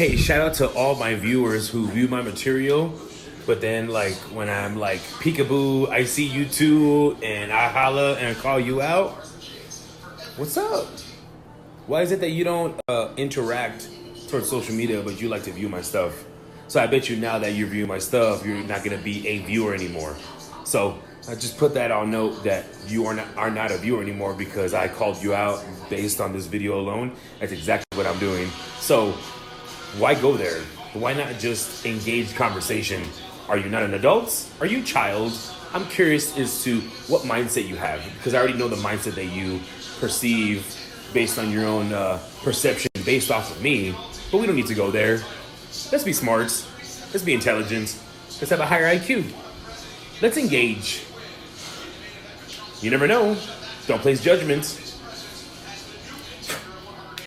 hey, shout out to all my viewers who view my material. But then, like, when I'm like, peekaboo, I see you too, and I holla and call you out. What's up? Why is it that you don't uh, interact towards social media, but you like to view my stuff? So I bet you now that you're viewing my stuff, you're not gonna be a viewer anymore. So I just put that on note that you are not are not a viewer anymore because I called you out based on this video alone. That's exactly what I'm doing. So why go there? Why not just engage conversation? Are you not an adult? Are you child? I'm curious as to what mindset you have because I already know the mindset that you perceive based on your own uh, perception based off of me. But we don't need to go there. Let's be smart. Let's be intelligent. Let's have a higher IQ. Let's engage. You never know. Don't place judgments.